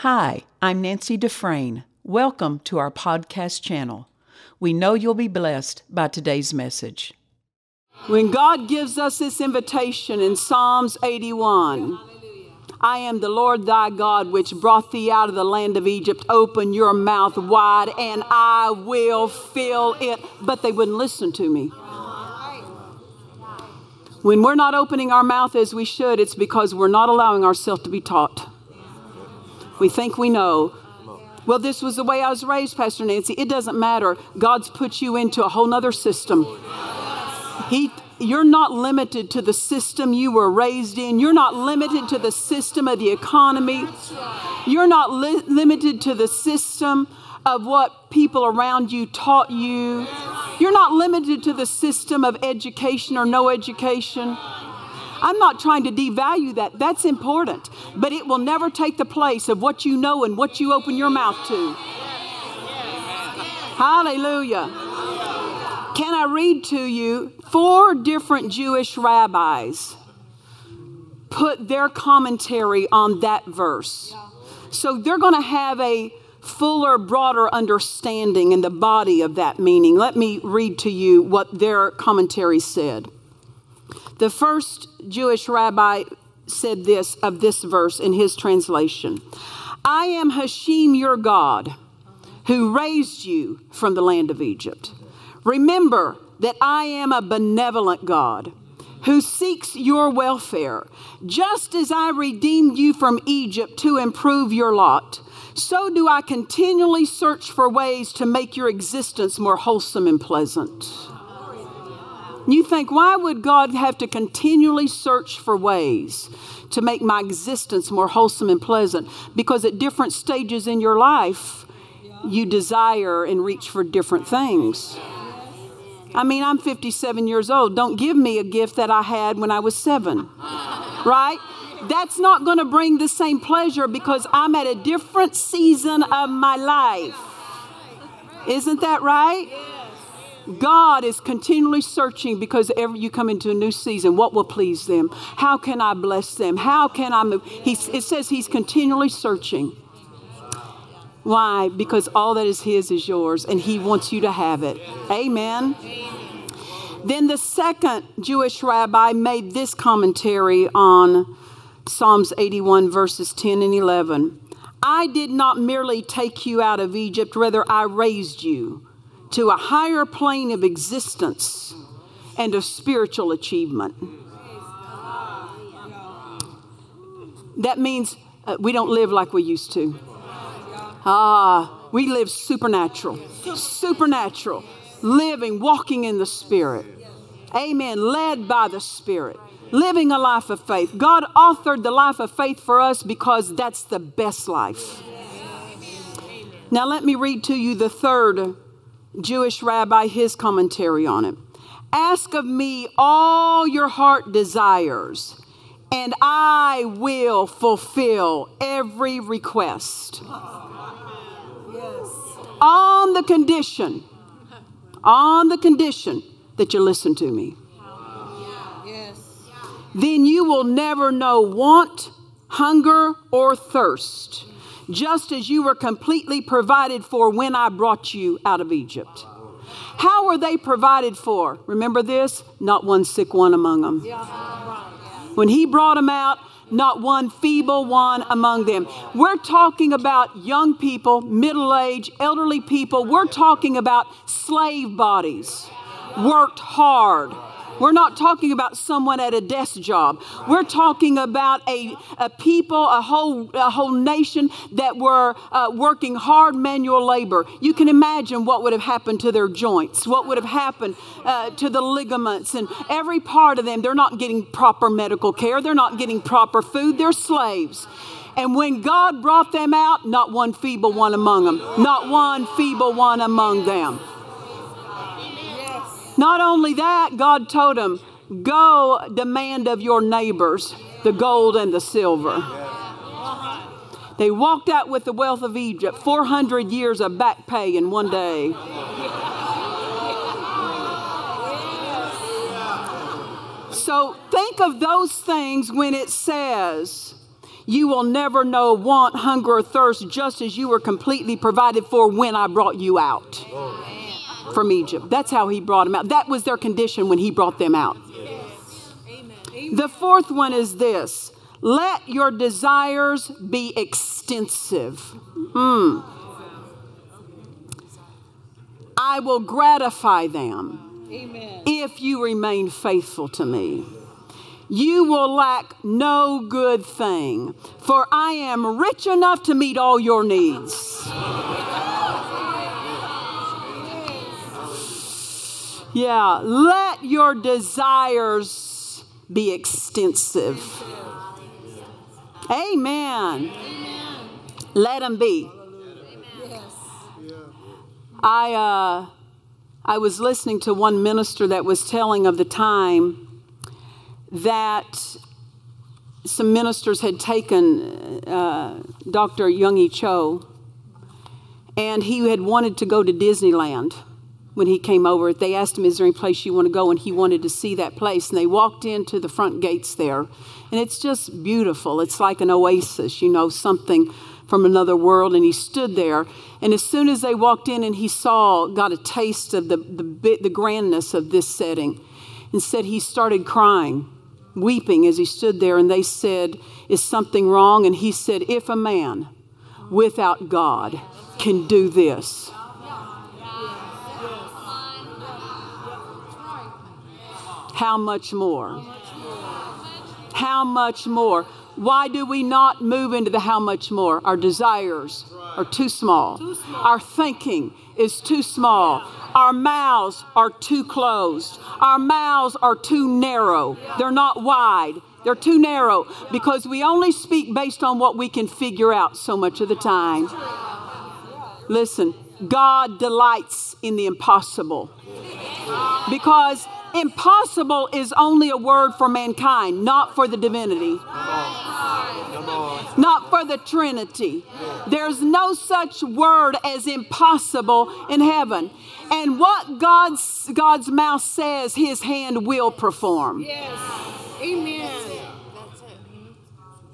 Hi, I'm Nancy Dufresne. Welcome to our podcast channel. We know you'll be blessed by today's message. When God gives us this invitation in Psalms 81, I am the Lord thy God, which brought thee out of the land of Egypt. Open your mouth wide, and I will fill it. But they wouldn't listen to me. When we're not opening our mouth as we should, it's because we're not allowing ourselves to be taught. We think we know. Well, this was the way I was raised, Pastor Nancy. It doesn't matter. God's put you into a whole nother system. He, you're not limited to the system you were raised in. You're not limited to the system of the economy. You're not li- limited to the system of what people around you taught you. You're not limited to the system of education or no education. I'm not trying to devalue that. That's important. But it will never take the place of what you know and what you open your mouth to. Hallelujah. Can I read to you four different Jewish rabbis put their commentary on that verse? So they're going to have a fuller, broader understanding in the body of that meaning. Let me read to you what their commentary said. The first Jewish rabbi said this of this verse in his translation I am Hashem, your God, who raised you from the land of Egypt. Remember that I am a benevolent God who seeks your welfare. Just as I redeemed you from Egypt to improve your lot, so do I continually search for ways to make your existence more wholesome and pleasant. You think, why would God have to continually search for ways to make my existence more wholesome and pleasant? Because at different stages in your life, you desire and reach for different things. I mean, I'm 57 years old. Don't give me a gift that I had when I was seven, right? That's not going to bring the same pleasure because I'm at a different season of my life. Isn't that right? God is continually searching because every you come into a new season, what will please them? How can I bless them? How can I move? He's, it says He's continually searching. Why? Because all that is His is yours, and He wants you to have it. Amen. Then the second Jewish rabbi made this commentary on Psalms 81, verses 10 and 11. I did not merely take you out of Egypt, rather, I raised you to a higher plane of existence and of spiritual achievement. That means uh, we don't live like we used to. Ah, we live supernatural, supernatural, living, walking in the Spirit. Amen. Led by the Spirit, living a life of faith. God authored the life of faith for us because that's the best life. Now, let me read to you the third Jewish rabbi, his commentary on it. Ask of me all your heart desires, and I will fulfill every request. Yes. On the condition, on the condition that you listen to me. Yes. Then you will never know want, hunger, or thirst just as you were completely provided for when I brought you out of Egypt. How were they provided for? Remember this? Not one sick one among them. When he brought them out, not one feeble one among them. We're talking about young people, middle aged, elderly people. We're talking about slave bodies, worked hard we're not talking about someone at a desk job. We're talking about a, a people, a whole, a whole nation that were uh, working hard manual labor. You can imagine what would have happened to their joints, what would have happened uh, to the ligaments, and every part of them. They're not getting proper medical care, they're not getting proper food, they're slaves. And when God brought them out, not one feeble one among them, not one feeble one among them. Not only that, God told him, Go demand of your neighbors the gold and the silver. They walked out with the wealth of Egypt, 400 years of back pay in one day. So think of those things when it says, You will never know want, hunger, or thirst, just as you were completely provided for when I brought you out from Egypt. That's how he brought them out. That was their condition when he brought them out. The fourth one is this let your desires be extensive. Hmm. I will gratify them Amen. if you remain faithful to me. You will lack no good thing, for I am rich enough to meet all your needs. Yeah, let your desires be extensive. Amen. Let them be. I, uh, I was listening to one minister that was telling of the time that some ministers had taken uh, Dr. Yonggi Cho, and he had wanted to go to Disneyland when he came over. They asked him, Is there any place you want to go? And he wanted to see that place. And they walked into the front gates there, and it's just beautiful. It's like an oasis, you know, something from another world. And he stood there, and as soon as they walked in and he saw, got a taste of the, the, the grandness of this setting, and said he started crying weeping as he stood there, and they said, Is something wrong? And he said, If a man without God can do this, how much more? How much more? Why do we not move into the how much more? Our desires are too small. Our thinking is too small. Our mouths are too closed. Our mouths are too narrow. They're not wide. They're too narrow because we only speak based on what we can figure out so much of the time. Listen, God delights in the impossible because impossible is only a word for mankind, not for the divinity not for the Trinity. There's no such word as impossible in heaven. And what God's, God's mouth says, his hand will perform. Yes. Amen.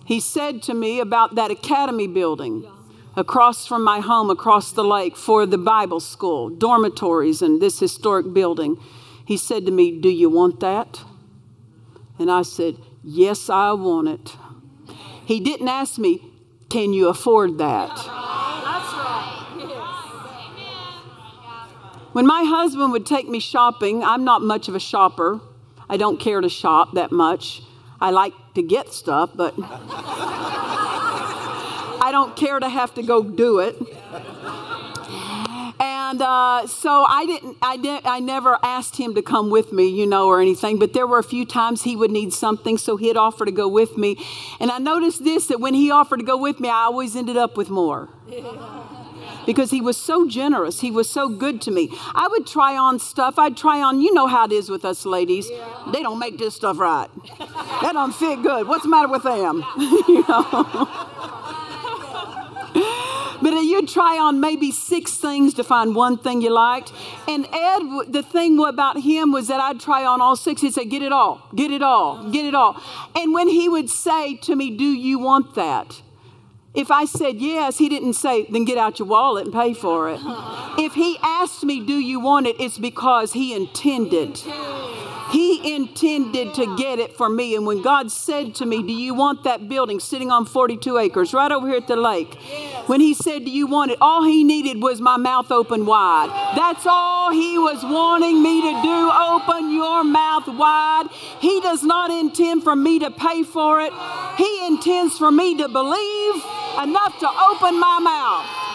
He said to me about that academy building across from my home, across the lake, for the Bible school, dormitories, and this historic building. He said to me, Do you want that? And I said, Yes, I want it. He didn't ask me, Can you afford that? When my husband would take me shopping, I'm not much of a shopper. I don't care to shop that much. I like to get stuff, but I don't care to have to go do it. And uh, so I didn't, I didn't, I never asked him to come with me, you know, or anything. But there were a few times he would need something, so he'd offer to go with me. And I noticed this that when he offered to go with me, I always ended up with more. because he was so generous. He was so good to me. I would try on stuff. I'd try on, you know how it is with us ladies. Yeah. They don't make this stuff right. that don't fit good. What's the matter with them? you know. But you'd try on maybe six things to find one thing you liked. And Ed, the thing about him was that I'd try on all six. He'd say, Get it all, get it all, get it all. And when he would say to me, Do you want that? If I said yes, he didn't say, then get out your wallet and pay for it. If he asked me, do you want it, it's because he intended. He intended to get it for me. And when God said to me, Do you want that building sitting on 42 acres right over here at the lake? When He said, Do you want it? All He needed was my mouth open wide. That's all He was wanting me to do. Open your mouth wide. He does not intend for me to pay for it, He intends for me to believe enough to open my mouth.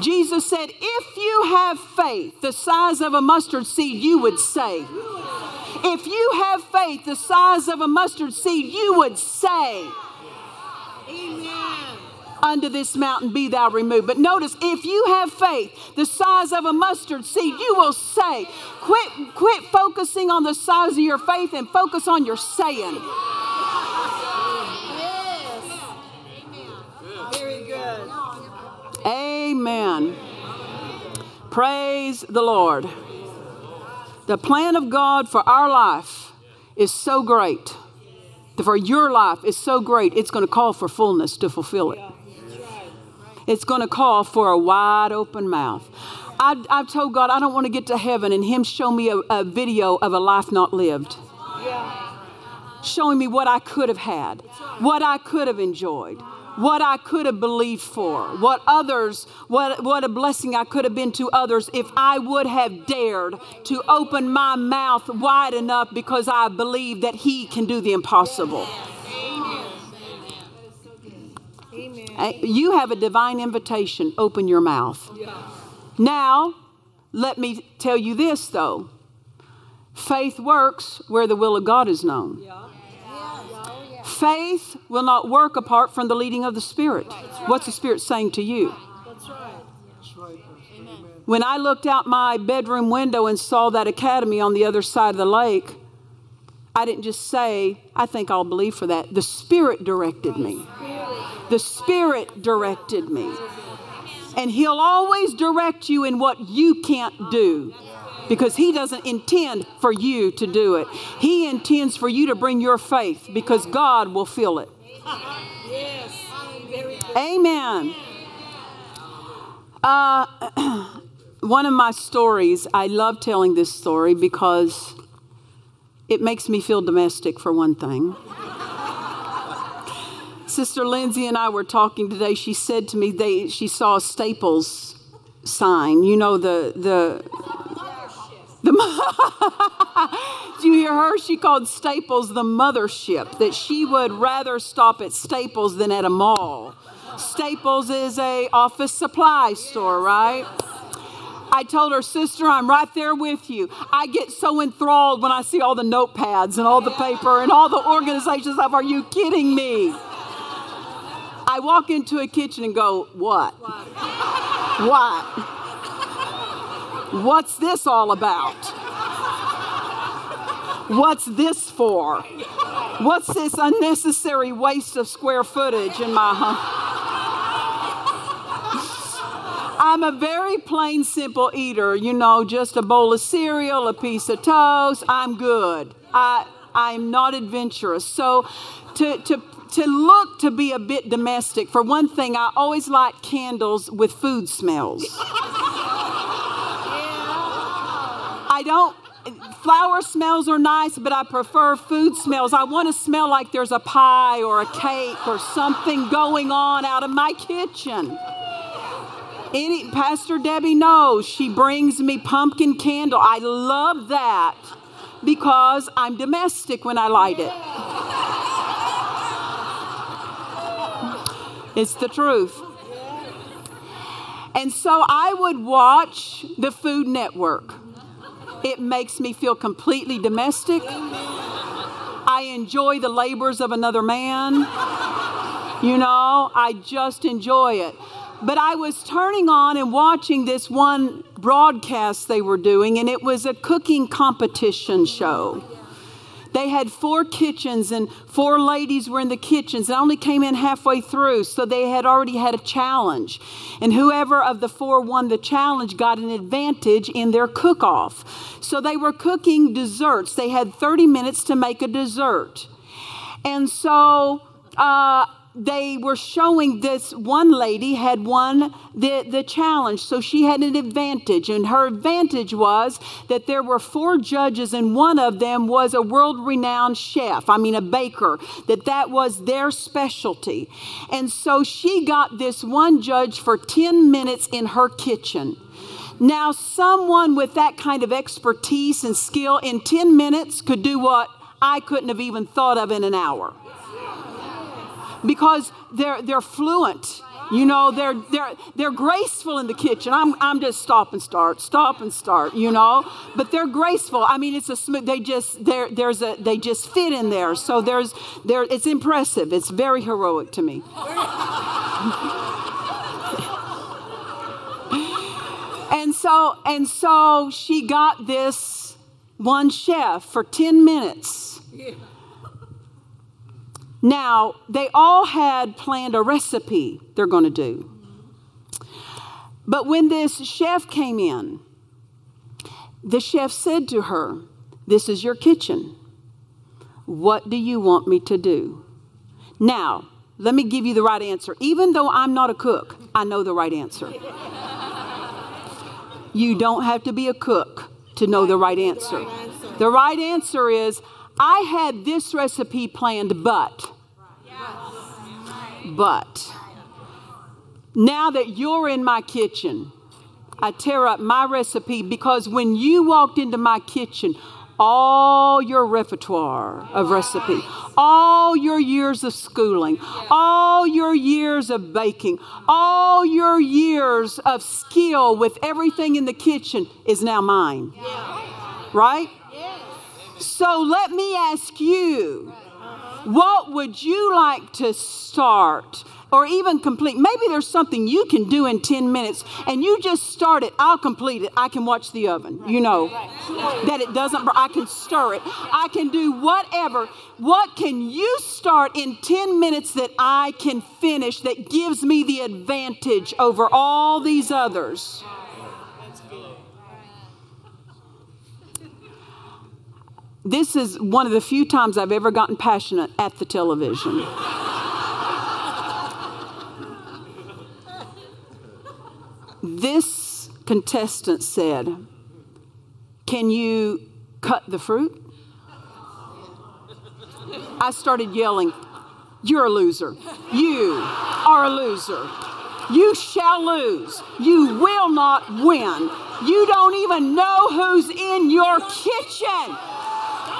Jesus said, If you have faith the size of a mustard seed, you would say. If you have faith the size of a mustard seed, you would say. Amen. Unto this mountain be thou removed. But notice, if you have faith the size of a mustard seed, you will say. Quit, quit focusing on the size of your faith and focus on your saying. Amen. Praise the Lord. The plan of God for our life is so great. for your life is so great, it's going to call for fullness to fulfill it. It's going to call for a wide open mouth. I, I've told God I don't want to get to heaven and Him show me a, a video of a life not lived. Showing me what I could have had, what I could have enjoyed, what I could have believed for, what others, what, what a blessing I could have been to others if I would have dared to open my mouth wide enough because I believe that He can do the impossible. Amen. You have a divine invitation. Open your mouth. Now, let me tell you this though faith works where the will of God is known. Faith will not work apart from the leading of the Spirit. What's the Spirit saying to you? When I looked out my bedroom window and saw that academy on the other side of the lake, I didn't just say, I think I'll believe for that. The Spirit directed me. The Spirit directed me. And He'll always direct you in what you can't do because He doesn't intend for you to do it. He intends for you to bring your faith because God will fill it. Amen. Uh, one of my stories, I love telling this story because it makes me feel domestic, for one thing. Sister Lindsay and I were talking today. She said to me they she saw a Staples sign. You know the the Do you hear her? She called Staples the mothership, that she would rather stop at Staples than at a mall. Staples is a office supply store, right? I told her, sister, I'm right there with you. I get so enthralled when I see all the notepads and all the paper and all the organizations of, are you kidding me? I walk into a kitchen and go, what? What? What's this all about? What's this for? What's this unnecessary waste of square footage in my home? I'm a very plain, simple eater. You know, just a bowl of cereal, a piece of toast. I'm good. I I'm not adventurous. So, to to to look to be a bit domestic. For one thing, I always like candles with food smells. I don't flower smells are nice, but I prefer food smells. I want to smell like there's a pie or a cake or something going on out of my kitchen. Any Pastor Debbie knows she brings me pumpkin candle. I love that because I'm domestic when I light it. It's the truth. And so I would watch the Food Network. It makes me feel completely domestic. I enjoy the labors of another man. You know, I just enjoy it. But I was turning on and watching this one broadcast they were doing, and it was a cooking competition show. They had four kitchens, and four ladies were in the kitchens. I only came in halfway through, so they had already had a challenge. And whoever of the four won the challenge got an advantage in their cook off. So they were cooking desserts. They had 30 minutes to make a dessert. And so uh, they were showing this one lady had won the, the challenge, so she had an advantage. And her advantage was that there were four judges, and one of them was a world renowned chef, I mean, a baker, that that was their specialty. And so she got this one judge for 10 minutes in her kitchen. Now, someone with that kind of expertise and skill in 10 minutes could do what I couldn't have even thought of in an hour because they're they're fluent. You know, they're they're they're graceful in the kitchen. I'm I'm just stop and start, stop and start, you know. But they're graceful. I mean, it's a smooth they just there there's a they just fit in there. So there's there it's impressive. It's very heroic to me. and so and so she got this one chef for 10 minutes. Now, they all had planned a recipe they're going to do. But when this chef came in, the chef said to her, This is your kitchen. What do you want me to do? Now, let me give you the right answer. Even though I'm not a cook, I know the right answer. You don't have to be a cook to know the right answer. The right answer is I had this recipe planned, but. But. Now that you're in my kitchen, I tear up my recipe because when you walked into my kitchen, all your repertoire of recipe, all your years of schooling, all your years of baking, all your years of skill with everything in the kitchen is now mine. Right? So let me ask you, what would you like to start? or even complete. Maybe there's something you can do in 10 minutes and you just start it. I'll complete it. I can watch the oven. You know that it doesn't, I can stir it. I can do whatever. What can you start in 10 minutes that I can finish that gives me the advantage over all these others? This is one of the few times I've ever gotten passionate at the television. This contestant said, Can you cut the fruit? I started yelling, You're a loser. You are a loser. You shall lose. You will not win. You don't even know who's in your kitchen.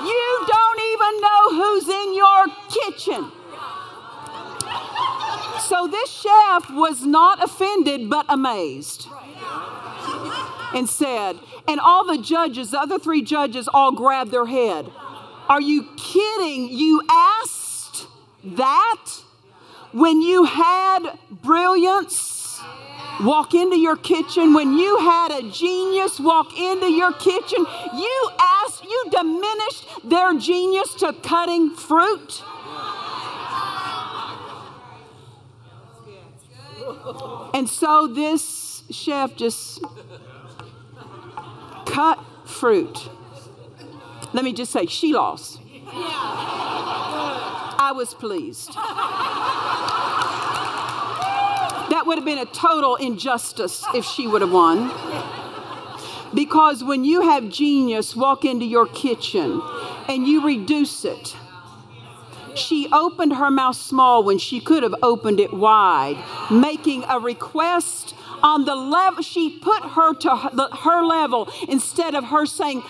You don't even know who's in your kitchen. So this chef was not offended but amazed and said, and all the judges, the other three judges, all grabbed their head. Are you kidding? You asked that when you had brilliance walk into your kitchen, when you had a genius walk into your kitchen, you asked, you diminished their genius to cutting fruit. And so this chef just cut fruit. Let me just say, she lost. I was pleased. That would have been a total injustice if she would have won. Because when you have genius walk into your kitchen and you reduce it, she opened her mouth small when she could have opened it wide, making a request on the level she put her to her level instead of her saying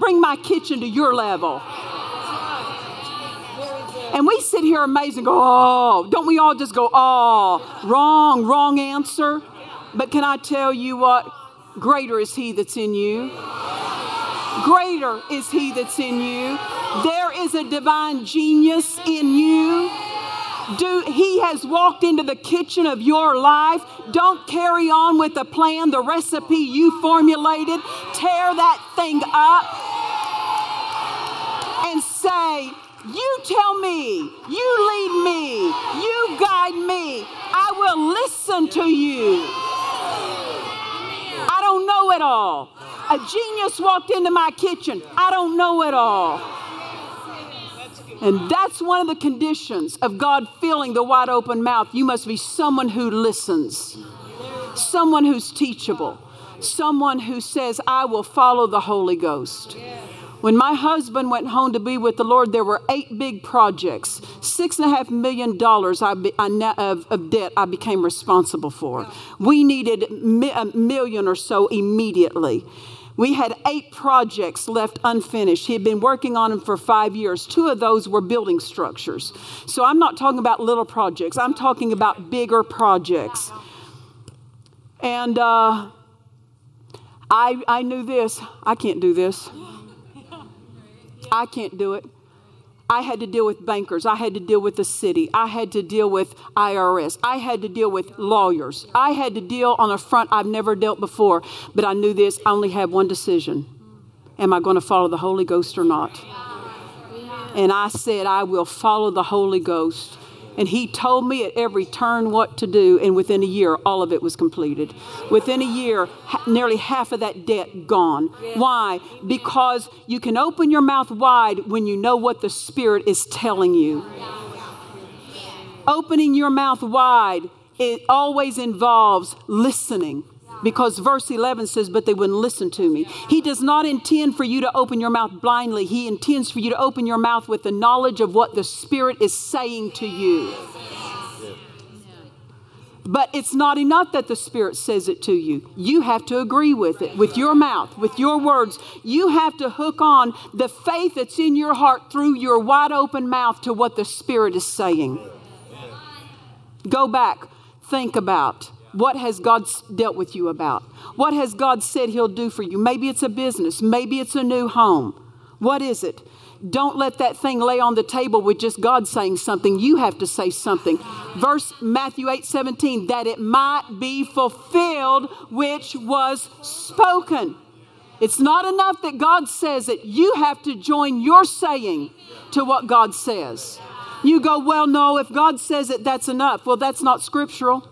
bring my kitchen to your level and we sit here amazed and go oh don't we all just go oh wrong wrong answer but can i tell you what greater is he that's in you greater is he that's in you there is a divine genius in you. Do, he has walked into the kitchen of your life. Don't carry on with the plan, the recipe you formulated. Tear that thing up and say, You tell me, you lead me, you guide me. I will listen to you. I don't know it all. A genius walked into my kitchen. I don't know it all. And that's one of the conditions of God filling the wide open mouth. You must be someone who listens, someone who's teachable, someone who says, I will follow the Holy Ghost. When my husband went home to be with the Lord, there were eight big projects. Six and a half million dollars of, of debt I became responsible for. We needed a million or so immediately. We had eight projects left unfinished. He had been working on them for five years. Two of those were building structures. So I'm not talking about little projects, I'm talking about bigger projects. And uh, I, I knew this I can't do this. I can't do it. I had to deal with bankers. I had to deal with the city. I had to deal with IRS. I had to deal with lawyers. I had to deal on a front I've never dealt before. But I knew this I only had one decision Am I going to follow the Holy Ghost or not? And I said, I will follow the Holy Ghost. And he told me at every turn what to do, and within a year, all of it was completed. Within a year, ha- nearly half of that debt gone. Why? Because you can open your mouth wide when you know what the Spirit is telling you. Opening your mouth wide, it always involves listening because verse 11 says, But they wouldn't listen to me. He does not intend for you to open your mouth blindly. He intends for you to open your mouth with the knowledge of what the Spirit is saying to you. But it's not enough that the Spirit says it to you. You have to agree with it, with your mouth, with your words. You have to hook on the faith that's in your heart through your wide open mouth to what the Spirit is saying. Go back, think about what has God dealt with you about? What has God said He'll do for you? Maybe it's a business, maybe it's a new home. What is it? Don't let that thing lay on the table with just God saying something. You have to say something. Verse Matthew 8 17, that it might be fulfilled which was spoken. It's not enough that God says it. You have to join your saying to what God says. You go, well, no, if God says it, that's enough. Well, that's not scriptural.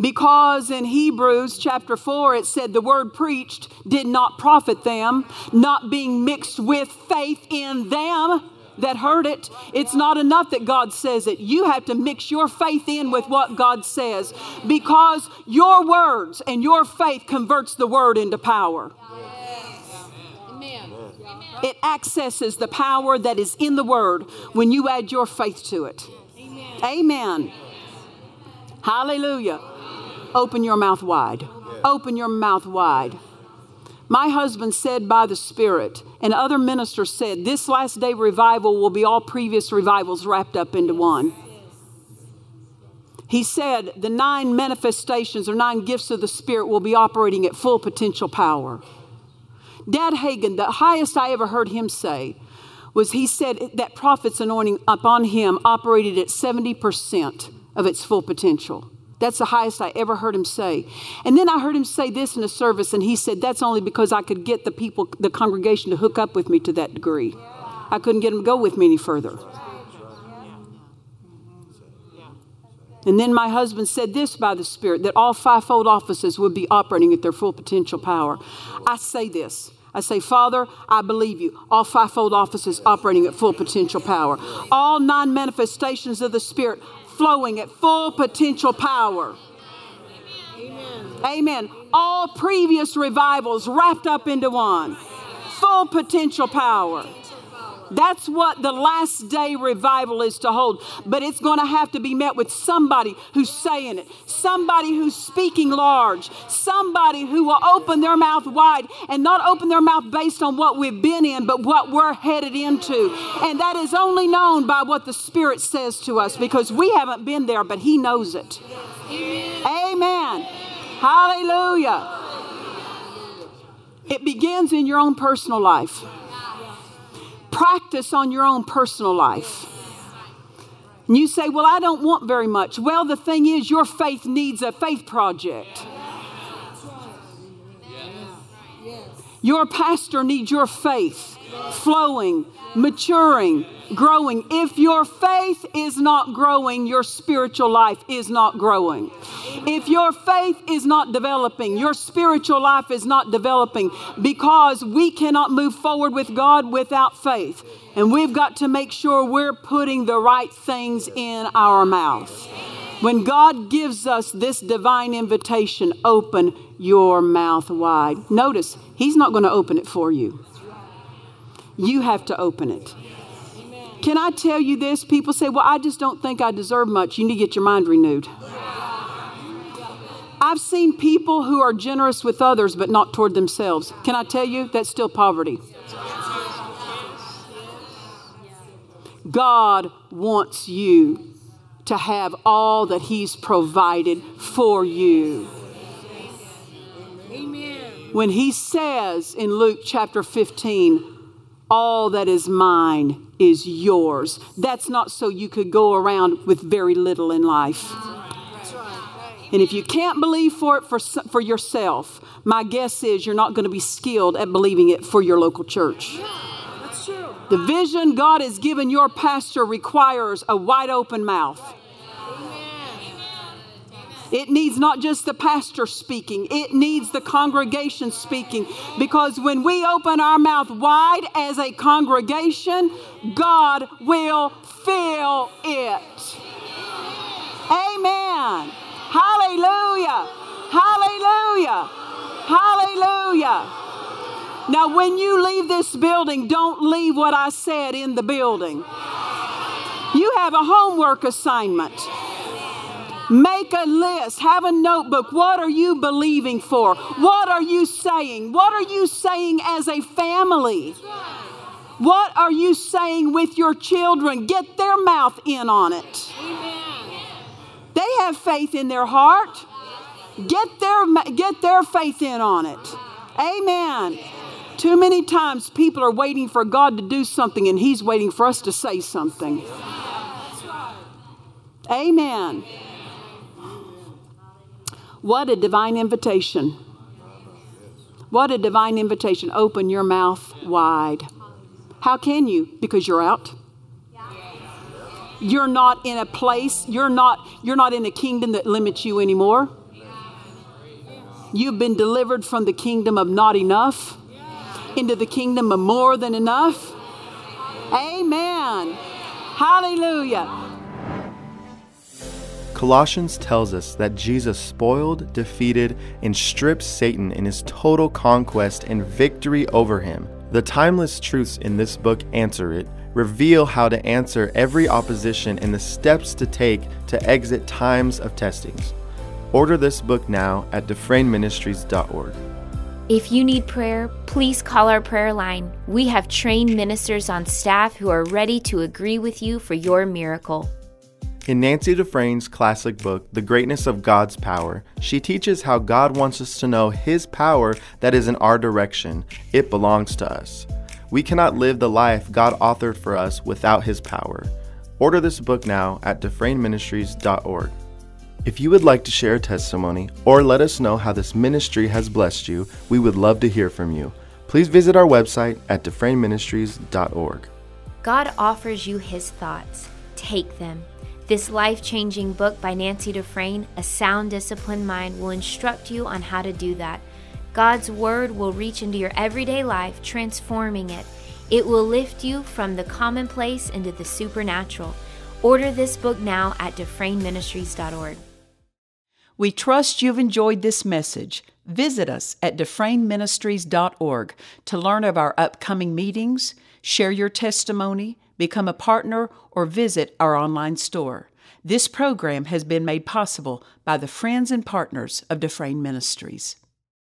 Because in Hebrews chapter 4 it said the word preached did not profit them, not being mixed with faith in them that heard it. It's not enough that God says it. You have to mix your faith in with what God says because your words and your faith converts the word into power. It accesses the power that is in the word when you add your faith to it. Amen. Amen. Hallelujah. Open your mouth wide. Open your mouth wide. My husband said by the Spirit, and other ministers said, this last day revival will be all previous revivals wrapped up into one. He said the nine manifestations or nine gifts of the Spirit will be operating at full potential power. Dad Hagin, the highest I ever heard him say was he said that prophet's anointing upon him operated at 70% of its full potential. That's the highest I ever heard him say. And then I heard him say this in a service, and he said, That's only because I could get the people, the congregation to hook up with me to that degree. I couldn't get them to go with me any further. And then my husband said this by the Spirit that all fivefold offices would be operating at their full potential power. I say this. I say, Father, I believe you. All fivefold offices operating at full potential power. All nine manifestations of the Spirit flowing at full potential power. Amen. Amen. All previous revivals wrapped up into one. Full potential power. That's what the last day revival is to hold. But it's going to have to be met with somebody who's saying it, somebody who's speaking large, somebody who will open their mouth wide and not open their mouth based on what we've been in, but what we're headed into. And that is only known by what the Spirit says to us because we haven't been there, but He knows it. Amen. Hallelujah. It begins in your own personal life practice on your own personal life. And you say, Well, I don't want very much. Well, the thing is, your faith needs a faith project. Your pastor needs your faith flowing, maturing, growing. If your faith is not growing, your spiritual life is not growing. If your faith is not developing, your spiritual life is not developing because we cannot move forward with God without faith. And we've got to make sure we're putting the right things in our mouth. When God gives us this divine invitation, open your mouth wide. Notice, He's not going to open it for you. You have to open it. Can I tell you this? People say, Well, I just don't think I deserve much. You need to get your mind renewed. I've seen people who are generous with others but not toward themselves. Can I tell you? That's still poverty. God wants you to have all that He's provided for you. When He says in Luke chapter 15, all that is mine is yours. That's not so you could go around with very little in life. And if you can't believe for it for, for yourself, my guess is you're not going to be skilled at believing it for your local church. The vision God has given your pastor requires a wide open mouth. It needs not just the pastor speaking, it needs the congregation speaking. Because when we open our mouth wide as a congregation, God will fill it. Amen. Hallelujah. Hallelujah. Hallelujah. Now, when you leave this building, don't leave what I said in the building. You have a homework assignment. Make a list, have a notebook. What are you believing for? What are you saying? What are you saying as a family? What are you saying with your children? Get their mouth in on it. They have faith in their heart. Get their, get their faith in on it. Amen. Too many times people are waiting for God to do something and He's waiting for us to say something. Amen. What a divine invitation. What a divine invitation. Open your mouth wide. How can you? Because you're out. You're not in a place, you're not you're not in a kingdom that limits you anymore. You've been delivered from the kingdom of not enough into the kingdom of more than enough. Amen. Hallelujah. Colossians tells us that Jesus spoiled, defeated, and stripped Satan in his total conquest and victory over him. The timeless truths in this book answer it, reveal how to answer every opposition and the steps to take to exit times of testings. Order this book now at dufresneministries.org. If you need prayer, please call our prayer line. We have trained ministers on staff who are ready to agree with you for your miracle. In Nancy Dufresne's classic book, The Greatness of God's Power, she teaches how God wants us to know His power that is in our direction. It belongs to us. We cannot live the life God authored for us without His power. Order this book now at dufresneministries.org. If you would like to share a testimony or let us know how this ministry has blessed you, we would love to hear from you. Please visit our website at dufresneministries.org. God offers you His thoughts. Take them. This life changing book by Nancy Dufresne, A Sound Disciplined Mind, will instruct you on how to do that. God's Word will reach into your everyday life, transforming it. It will lift you from the commonplace into the supernatural. Order this book now at DufresneMinistries.org. We trust you've enjoyed this message. Visit us at DufresneMinistries.org to learn of our upcoming meetings, share your testimony, become a partner, or visit our online store. This program has been made possible by the friends and partners of Dufresne Ministries.